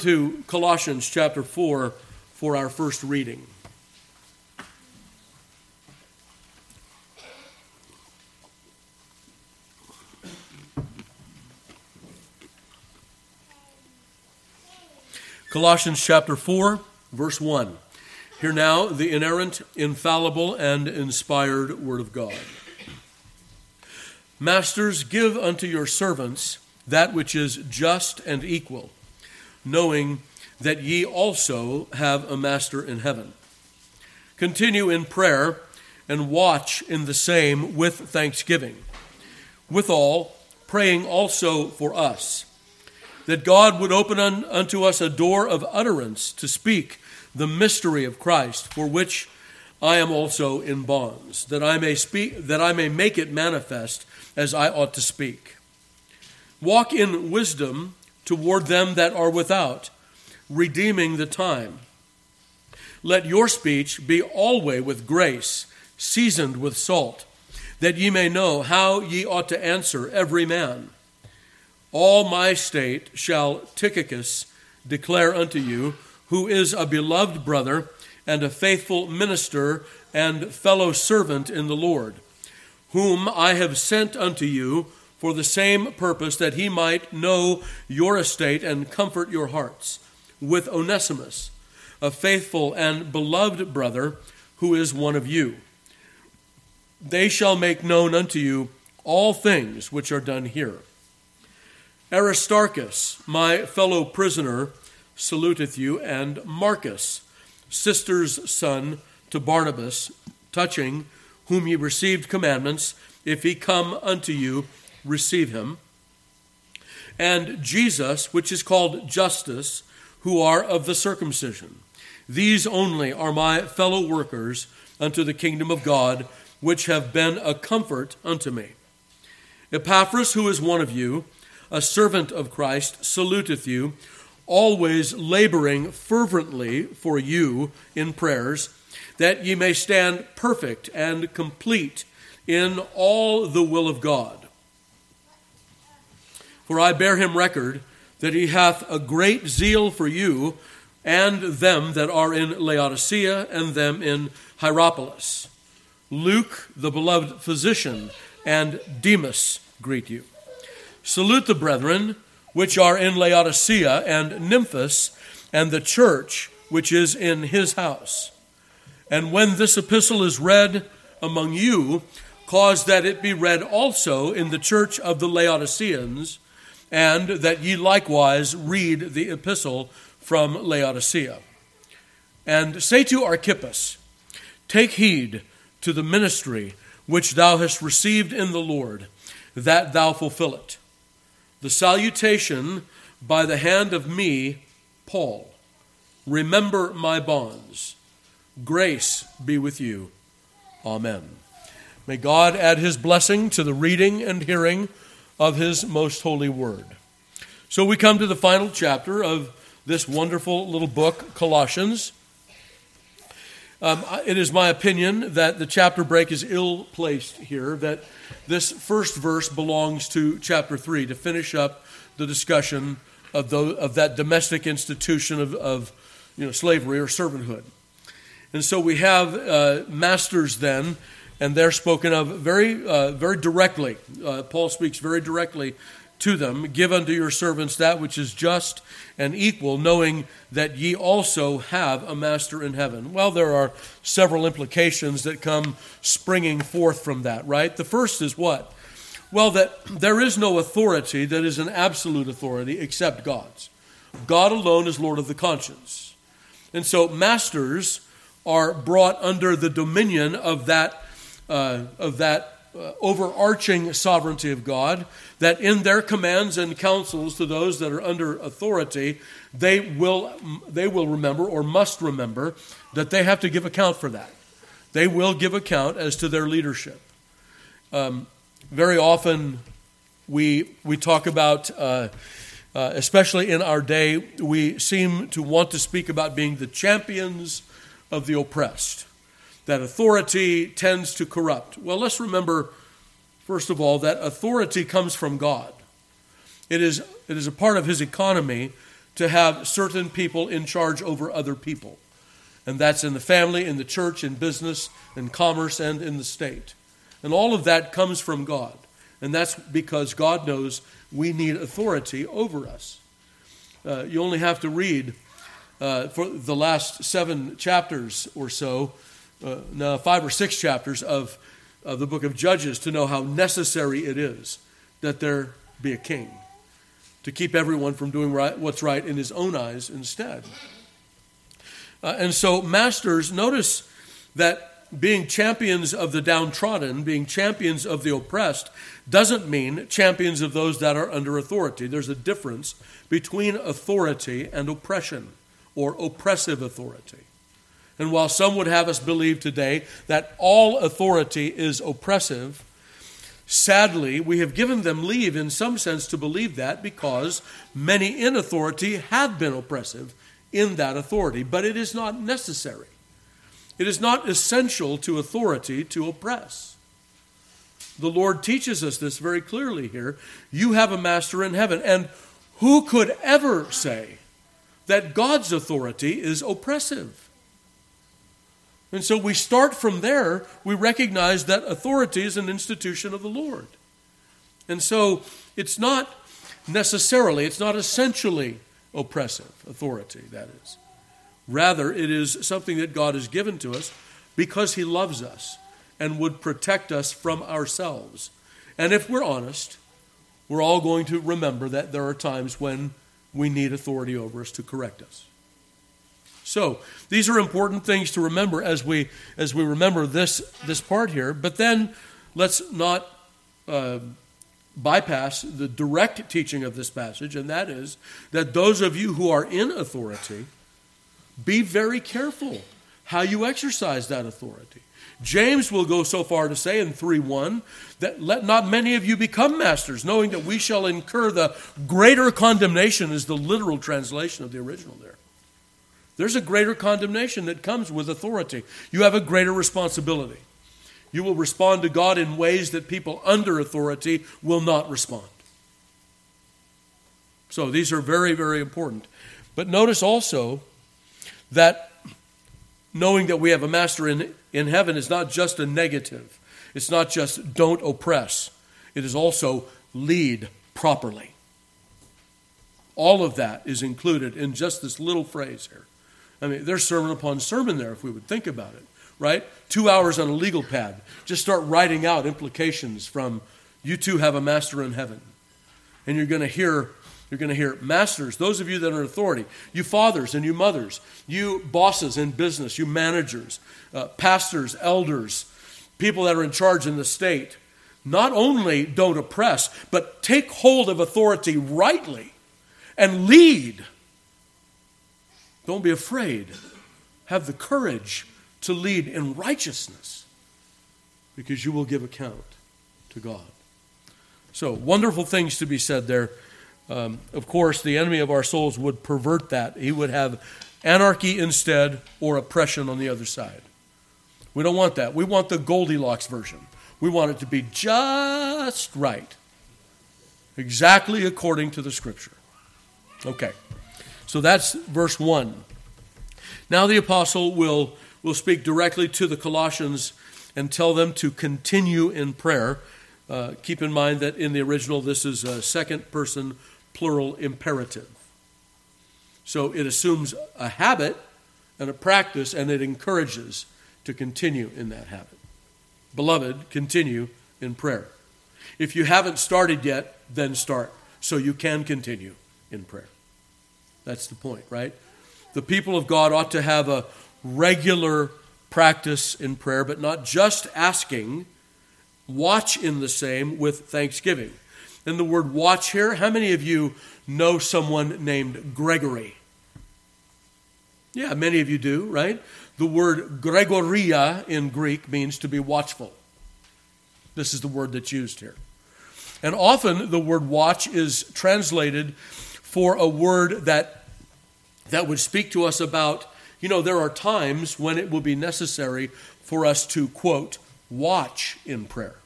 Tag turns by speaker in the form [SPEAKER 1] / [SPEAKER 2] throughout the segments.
[SPEAKER 1] to Colossians chapter 4 for our first reading. Colossians chapter 4, verse 1. Hear now the inerrant, infallible, and inspired Word of God. Masters, give unto your servants that which is just and equal knowing that ye also have a master in heaven. Continue in prayer and watch in the same with thanksgiving. Withal, praying also for us, that God would open un- unto us a door of utterance to speak the mystery of Christ, for which I am also in bonds, that I may speak that I may make it manifest as I ought to speak. Walk in wisdom toward them that are without, redeeming the time. Let your speech be always with grace, seasoned with salt, that ye may know how ye ought to answer every man. All my state shall Tychicus declare unto you, who is a beloved brother and a faithful minister and fellow servant in the Lord, whom I have sent unto you for the same purpose that he might know your estate and comfort your hearts, with Onesimus, a faithful and beloved brother who is one of you. They shall make known unto you all things which are done here. Aristarchus, my fellow prisoner, saluteth you, and Marcus, sister's son to Barnabas, touching whom he received commandments, if he come unto you receive him. And Jesus, which is called Justus, who are of the circumcision. These only are my fellow workers unto the kingdom of God, which have been a comfort unto me. Epaphras, who is one of you, a servant of Christ, saluteth you, always laboring fervently for you in prayers, that ye may stand perfect and complete in all the will of God. For I bear him record that he hath a great zeal for you and them that are in Laodicea and them in Hierapolis. Luke, the beloved physician, and Demas greet you. Salute the brethren which are in Laodicea and Nymphas and the church which is in his house. And when this epistle is read among you, cause that it be read also in the church of the Laodiceans and that ye likewise read the epistle from Laodicea. And say to Archippus, Take heed to the ministry which thou hast received in the Lord, that thou fulfill it. The salutation by the hand of me, Paul. Remember my bonds. Grace be with you. Amen. May God add his blessing to the reading and hearing of his most holy word. So we come to the final chapter of this wonderful little book, Colossians. Um, it is my opinion that the chapter break is ill placed here, that this first verse belongs to chapter 3 to finish up the discussion of, the, of that domestic institution of, of you know, slavery or servanthood. And so we have uh, masters then and they're spoken of very, uh, very directly. Uh, Paul speaks very directly to them Give unto your servants that which is just and equal, knowing that ye also have a master in heaven. Well, there are several implications that come springing forth from that, right? The first is what? Well, that there is no authority that is an absolute authority except God's. God alone is Lord of the conscience. And so, masters are brought under the dominion of that uh, of that uh, overarching sovereignty of God, that in their commands and counsels to those that are under authority, they will, they will remember or must remember that they have to give account for that. They will give account as to their leadership. Um, very often, we, we talk about, uh, uh, especially in our day, we seem to want to speak about being the champions of the oppressed that authority tends to corrupt. Well, let's remember, first of all, that authority comes from God. It is, it is a part of His economy to have certain people in charge over other people. And that's in the family, in the church, in business, in commerce, and in the state. And all of that comes from God. And that's because God knows we need authority over us. Uh, you only have to read uh, for the last seven chapters or so, uh, no, five or six chapters of, of the book of Judges to know how necessary it is that there be a king to keep everyone from doing right, what's right in his own eyes instead. Uh, and so, masters, notice that being champions of the downtrodden, being champions of the oppressed, doesn't mean champions of those that are under authority. There's a difference between authority and oppression, or oppressive authority. And while some would have us believe today that all authority is oppressive, sadly, we have given them leave in some sense to believe that because many in authority have been oppressive in that authority. But it is not necessary. It is not essential to authority to oppress. The Lord teaches us this very clearly here. You have a master in heaven. And who could ever say that God's authority is oppressive? And so we start from there. We recognize that authority is an institution of the Lord. And so it's not necessarily, it's not essentially oppressive authority, that is. Rather, it is something that God has given to us because He loves us and would protect us from ourselves. And if we're honest, we're all going to remember that there are times when we need authority over us to correct us. So these are important things to remember as we as we remember this this part here. But then let's not uh, bypass the direct teaching of this passage, and that is that those of you who are in authority be very careful how you exercise that authority. James will go so far to say in 3 1 that let not many of you become masters, knowing that we shall incur the greater condemnation, is the literal translation of the original there. There's a greater condemnation that comes with authority. You have a greater responsibility. You will respond to God in ways that people under authority will not respond. So these are very, very important. But notice also that knowing that we have a master in, in heaven is not just a negative, it's not just don't oppress, it is also lead properly. All of that is included in just this little phrase here. I mean, there's sermon upon sermon there if we would think about it, right? Two hours on a legal pad. Just start writing out implications from you two have a master in heaven. And you're going to hear you're going to hear masters, those of you that are in authority, you fathers and you mothers, you bosses in business, you managers, uh, pastors, elders, people that are in charge in the state. Not only don't oppress, but take hold of authority rightly and lead. Don't be afraid. Have the courage to lead in righteousness because you will give account to God. So, wonderful things to be said there. Um, of course, the enemy of our souls would pervert that. He would have anarchy instead or oppression on the other side. We don't want that. We want the Goldilocks version. We want it to be just right, exactly according to the scripture. Okay, so that's verse 1. Now the apostle will, will speak directly to the Colossians and tell them to continue in prayer. Uh, keep in mind that in the original, this is a second person plural imperative. So it assumes a habit and a practice, and it encourages to continue in that habit. Beloved, continue in prayer. If you haven't started yet, then start so you can continue in prayer. That's the point, right? The people of God ought to have a regular practice in prayer, but not just asking, watch in the same with thanksgiving. And the word watch here, how many of you know someone named Gregory? Yeah, many of you do, right? The word Gregoria in Greek means to be watchful. This is the word that's used here. And often the word watch is translated for a word that, that would speak to us about, you know, there are times when it will be necessary for us to, quote, watch in prayer.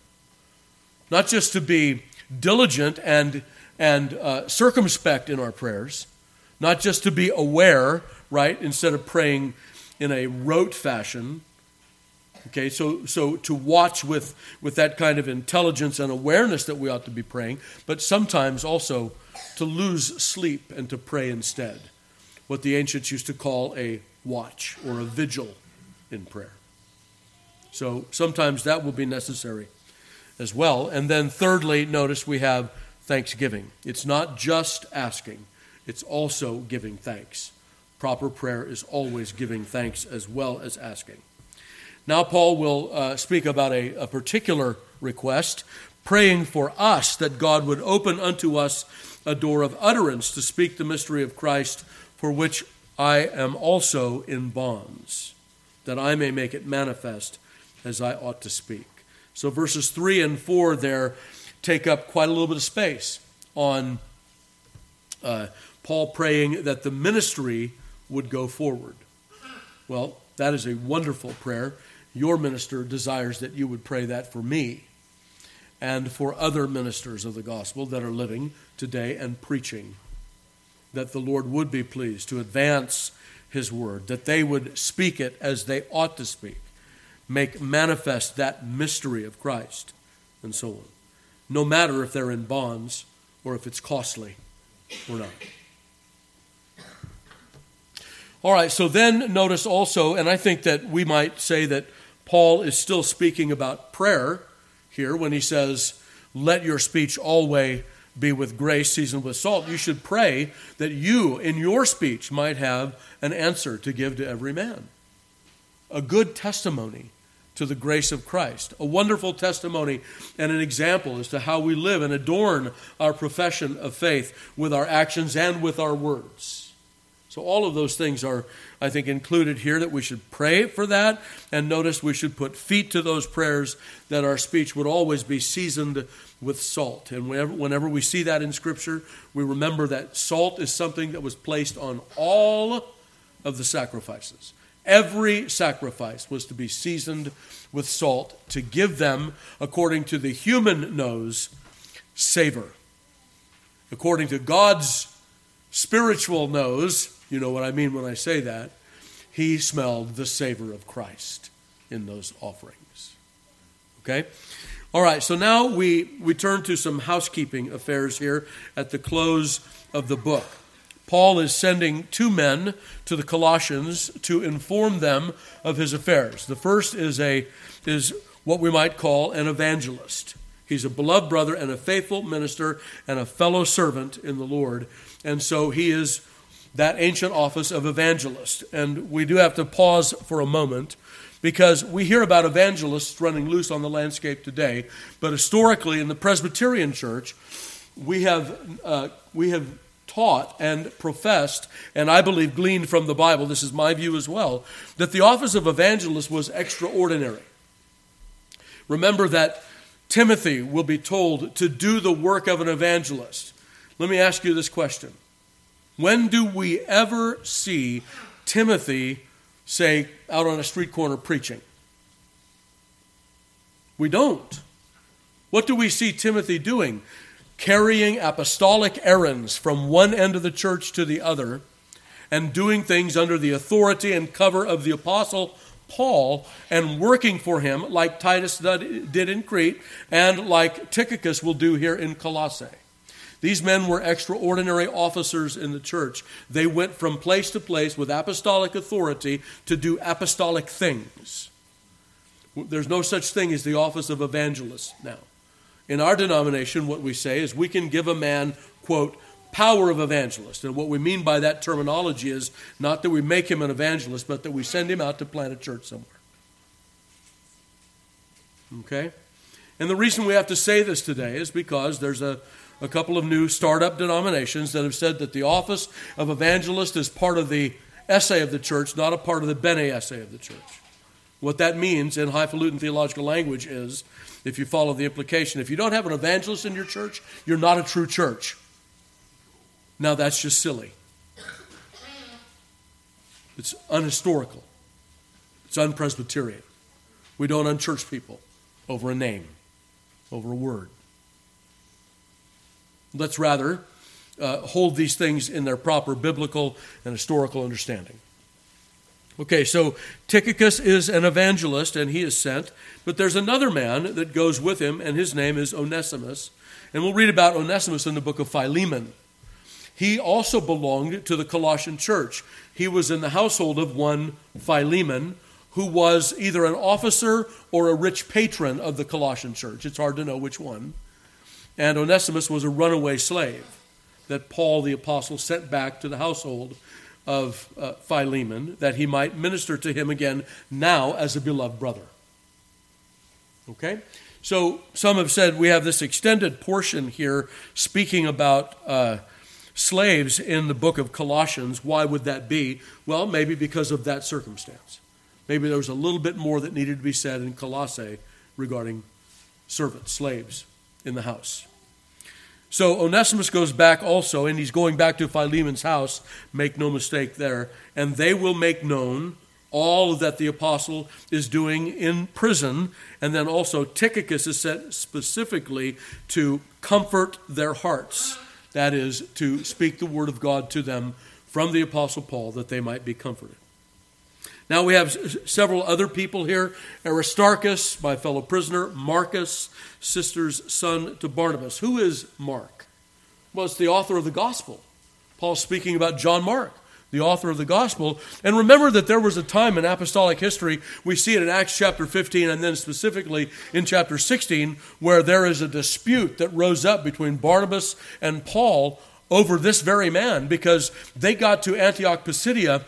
[SPEAKER 1] Not just to be diligent and, and uh, circumspect in our prayers, not just to be aware, right, instead of praying in a rote fashion. Okay, so, so to watch with, with that kind of intelligence and awareness that we ought to be praying, but sometimes also to lose sleep and to pray instead. What the ancients used to call a watch or a vigil in prayer. So sometimes that will be necessary as well. And then, thirdly, notice we have thanksgiving. It's not just asking, it's also giving thanks. Proper prayer is always giving thanks as well as asking. Now, Paul will uh, speak about a, a particular request, praying for us that God would open unto us a door of utterance to speak the mystery of Christ, for which I am also in bonds, that I may make it manifest as I ought to speak. So, verses 3 and 4 there take up quite a little bit of space on uh, Paul praying that the ministry would go forward. Well, that is a wonderful prayer. Your minister desires that you would pray that for me and for other ministers of the gospel that are living today and preaching. That the Lord would be pleased to advance his word, that they would speak it as they ought to speak, make manifest that mystery of Christ, and so on. No matter if they're in bonds or if it's costly or not. All right, so then notice also, and I think that we might say that Paul is still speaking about prayer here when he says, Let your speech always be with grace, seasoned with salt. You should pray that you, in your speech, might have an answer to give to every man. A good testimony to the grace of Christ, a wonderful testimony and an example as to how we live and adorn our profession of faith with our actions and with our words. So, all of those things are, I think, included here that we should pray for that. And notice we should put feet to those prayers that our speech would always be seasoned with salt. And whenever, whenever we see that in Scripture, we remember that salt is something that was placed on all of the sacrifices. Every sacrifice was to be seasoned with salt to give them, according to the human nose, savor. According to God's spiritual nose, you know what I mean when I say that. He smelled the savor of Christ in those offerings. Okay? All right, so now we, we turn to some housekeeping affairs here at the close of the book. Paul is sending two men to the Colossians to inform them of his affairs. The first is a is what we might call an evangelist. He's a beloved brother and a faithful minister and a fellow servant in the Lord. And so he is that ancient office of evangelist. And we do have to pause for a moment because we hear about evangelists running loose on the landscape today, but historically in the Presbyterian Church, we have, uh, we have taught and professed, and I believe gleaned from the Bible, this is my view as well, that the office of evangelist was extraordinary. Remember that Timothy will be told to do the work of an evangelist. Let me ask you this question when do we ever see Timothy, say, out on a street corner preaching? We don't. What do we see Timothy doing? Carrying apostolic errands from one end of the church to the other and doing things under the authority and cover of the apostle Paul and working for him like Titus did in Crete and like Tychicus will do here in Colossae. These men were extraordinary officers in the church. They went from place to place with apostolic authority to do apostolic things. There's no such thing as the office of evangelist now. In our denomination, what we say is we can give a man, quote, power of evangelist. And what we mean by that terminology is not that we make him an evangelist, but that we send him out to plant a church somewhere. Okay? And the reason we have to say this today is because there's a a couple of new startup denominations that have said that the office of evangelist is part of the esse of the church, not a part of the bene esse of the church. What that means in highfalutin theological language is, if you follow the implication, if you don't have an evangelist in your church, you're not a true church. Now that's just silly. It's unhistorical. It's unpresbyterian. We don't unchurch people over a name, over a word. Let's rather uh, hold these things in their proper biblical and historical understanding. Okay, so Tychicus is an evangelist and he is sent, but there's another man that goes with him, and his name is Onesimus. And we'll read about Onesimus in the book of Philemon. He also belonged to the Colossian church. He was in the household of one Philemon, who was either an officer or a rich patron of the Colossian church. It's hard to know which one. And Onesimus was a runaway slave that Paul the apostle sent back to the household of uh, Philemon that he might minister to him again now as a beloved brother. Okay? So some have said we have this extended portion here speaking about uh, slaves in the book of Colossians. Why would that be? Well, maybe because of that circumstance. Maybe there was a little bit more that needed to be said in Colossae regarding servants, slaves in the house. So Onesimus goes back also, and he's going back to Philemon's house. Make no mistake there. And they will make known all that the apostle is doing in prison. And then also, Tychicus is sent specifically to comfort their hearts. That is, to speak the word of God to them from the apostle Paul that they might be comforted. Now we have several other people here Aristarchus, my fellow prisoner, Marcus, sister's son to Barnabas. Who is Mark? Well, it's the author of the gospel. Paul's speaking about John Mark, the author of the gospel. And remember that there was a time in apostolic history, we see it in Acts chapter 15 and then specifically in chapter 16, where there is a dispute that rose up between Barnabas and Paul over this very man because they got to Antioch Pisidia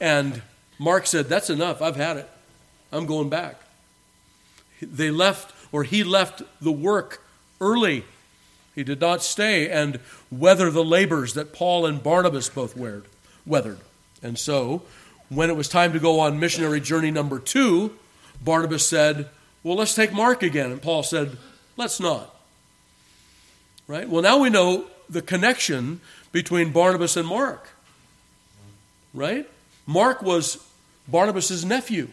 [SPEAKER 1] and Mark said, That's enough. I've had it. I'm going back. They left, or he left the work early. He did not stay and weather the labors that Paul and Barnabas both weathered. And so, when it was time to go on missionary journey number two, Barnabas said, Well, let's take Mark again. And Paul said, Let's not. Right? Well, now we know the connection between Barnabas and Mark. Right? Mark was Barnabas' nephew.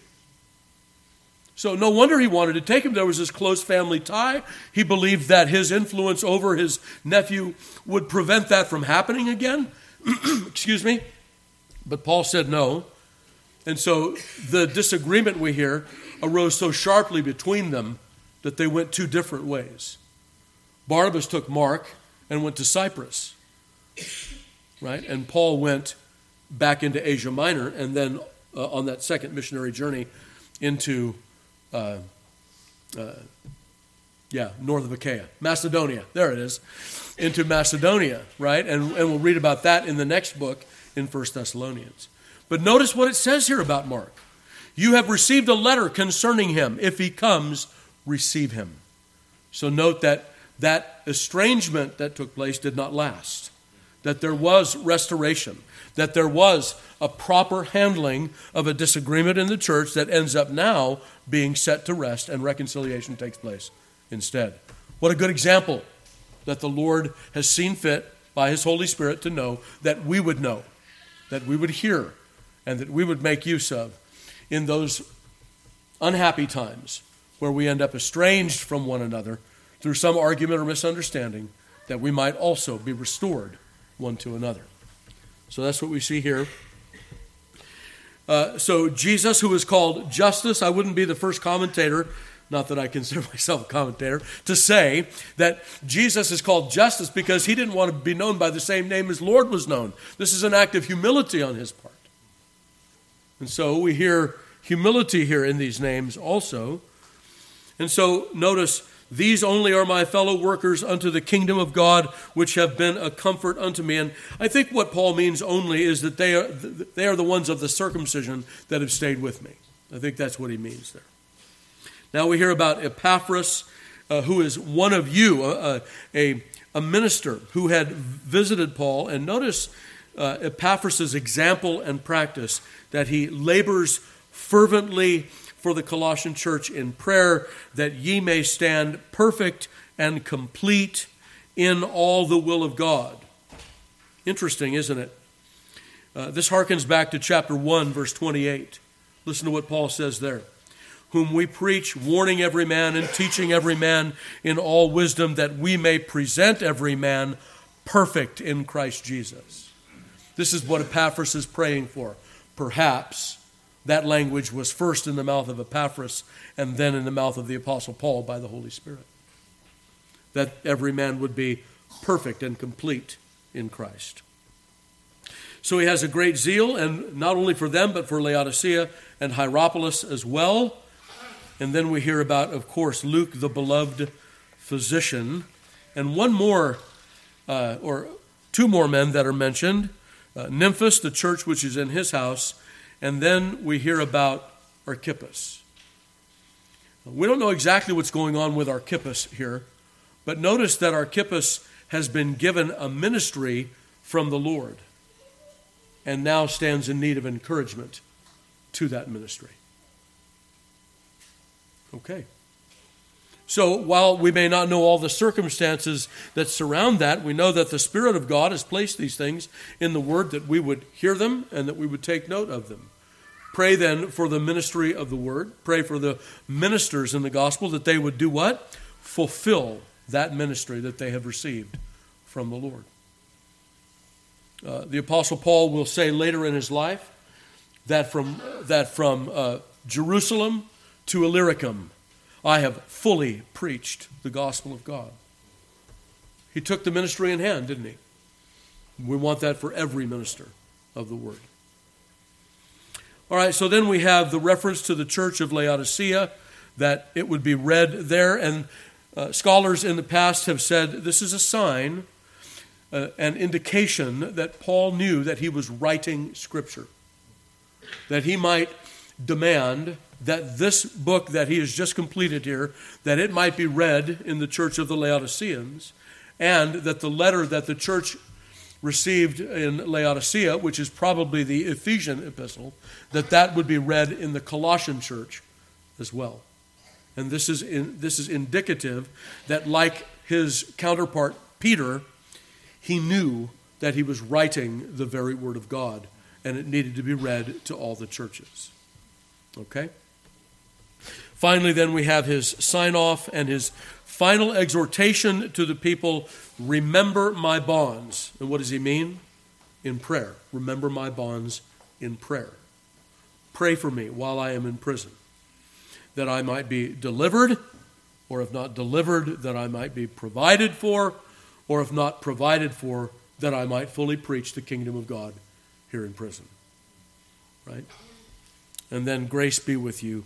[SPEAKER 1] So no wonder he wanted to take him. There was this close family tie. He believed that his influence over his nephew would prevent that from happening again. Excuse me. But Paul said no. And so the disagreement we hear arose so sharply between them that they went two different ways. Barnabas took Mark and went to Cyprus, right? And Paul went back into Asia Minor and then uh, on that second missionary journey into, uh, uh, yeah, north of Achaia, Macedonia. There it is, into Macedonia, right? And, and we'll read about that in the next book in First Thessalonians. But notice what it says here about Mark. You have received a letter concerning him. If he comes, receive him. So note that that estrangement that took place did not last, that there was restoration that there was a proper handling of a disagreement in the church that ends up now being set to rest and reconciliation takes place instead. What a good example that the Lord has seen fit by His Holy Spirit to know that we would know, that we would hear, and that we would make use of in those unhappy times where we end up estranged from one another through some argument or misunderstanding, that we might also be restored one to another. So that's what we see here. Uh, so Jesus, who is called Justus, I wouldn't be the first commentator, not that I consider myself a commentator, to say that Jesus is called Justus because he didn't want to be known by the same name as Lord was known. This is an act of humility on his part. And so we hear humility here in these names also. And so notice these only are my fellow workers unto the kingdom of God, which have been a comfort unto me. And I think what Paul means only is that they are, they are the ones of the circumcision that have stayed with me. I think that's what he means there. Now we hear about Epaphras, uh, who is one of you, a, a, a, minister who had visited Paul. And notice uh, Epaphras' example and practice that he labors fervently for the Colossian church in prayer that ye may stand perfect and complete in all the will of God. Interesting, isn't it? Uh, this harkens back to chapter 1, verse 28. Listen to what Paul says there. Whom we preach, warning every man and teaching every man in all wisdom, that we may present every man perfect in Christ Jesus. This is what Epaphras is praying for. Perhaps that language was first in the mouth of Epaphras and then in the mouth of the Apostle Paul by the Holy Spirit. That every man would be perfect and complete in Christ. So he has a great zeal, and not only for them, but for Laodicea and Hierapolis as well. And then we hear about, of course, Luke, the beloved physician, and one more, uh, or two more men that are mentioned uh, Nymphas, the church which is in his house, and then we hear about Archippus. We don't know exactly what's going on with Archippus here, but notice that Archippus has been given a ministry from the Lord and now stands in need of encouragement to that ministry. Okay. So while we may not know all the circumstances that surround that, we know that the Spirit of God has placed these things in the Word that we would hear them and that we would take note of them. Pray then for the ministry of the Word. Pray for the ministers in the gospel that they would do what? Fulfill that ministry that they have received from the Lord. Uh, the Apostle Paul will say later in his life that from, that from uh, Jerusalem to Illyricum, I have fully preached the gospel of God. He took the ministry in hand, didn't he? We want that for every minister of the word. All right, so then we have the reference to the church of Laodicea, that it would be read there. And uh, scholars in the past have said this is a sign, uh, an indication that Paul knew that he was writing Scripture, that he might demand that this book that he has just completed here that it might be read in the church of the laodiceans and that the letter that the church received in laodicea which is probably the ephesian epistle that that would be read in the colossian church as well. And this is in, this is indicative that like his counterpart peter he knew that he was writing the very word of god and it needed to be read to all the churches. Okay Finally, then, we have his sign off and his final exhortation to the people remember my bonds. And what does he mean? In prayer. Remember my bonds in prayer. Pray for me while I am in prison, that I might be delivered, or if not delivered, that I might be provided for, or if not provided for, that I might fully preach the kingdom of God here in prison. Right? And then grace be with you.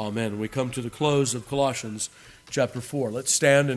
[SPEAKER 1] Amen. We come to the close of Colossians chapter 4. Let's stand and